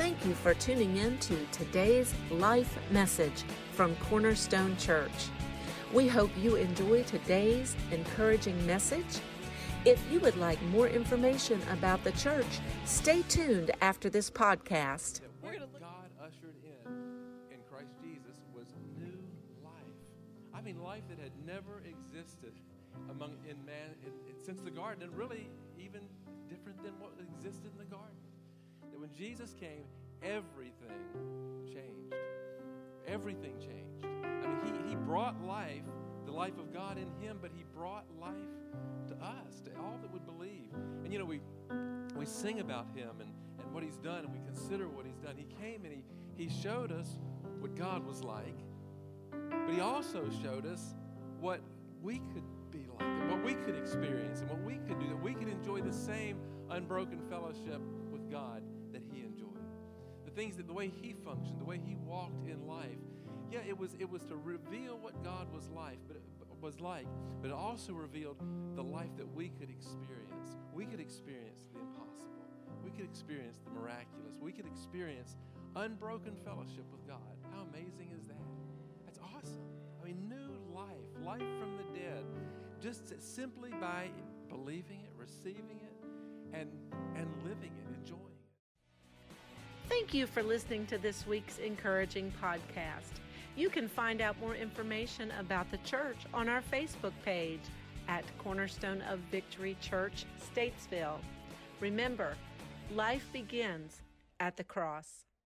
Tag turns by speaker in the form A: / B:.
A: Thank you for tuning in to today's life message from Cornerstone Church. We hope you enjoy today's encouraging message. If you would like more information about the church, stay tuned after this podcast.
B: What God ushered in in Christ Jesus was new life. I mean, life that had never existed among in man in, in, since the garden, and really even different than what existed in the garden Jesus came, everything changed. Everything changed. I mean, he, he brought life, the life of God in him, but he brought life to us, to all that would believe. And you know, we we sing about him and, and what he's done, and we consider what he's done. He came and he, he showed us what God was like, but he also showed us what we could be like, and what we could experience, and what we could do, that we could enjoy the same unbroken fellowship with God things that the way He functioned, the way He walked in life. Yeah, it was it was to reveal what God was like, but it was like, but it also revealed the life that we could experience. We could experience the impossible. We could experience the miraculous. We could experience unbroken fellowship with God. How amazing is that? That's awesome. I mean, new life, life from the dead, just simply by believing it, receiving it, and
A: Thank you for listening to this week's encouraging podcast. You can find out more information about the church on our Facebook page at Cornerstone of Victory Church, Statesville. Remember, life begins at the cross.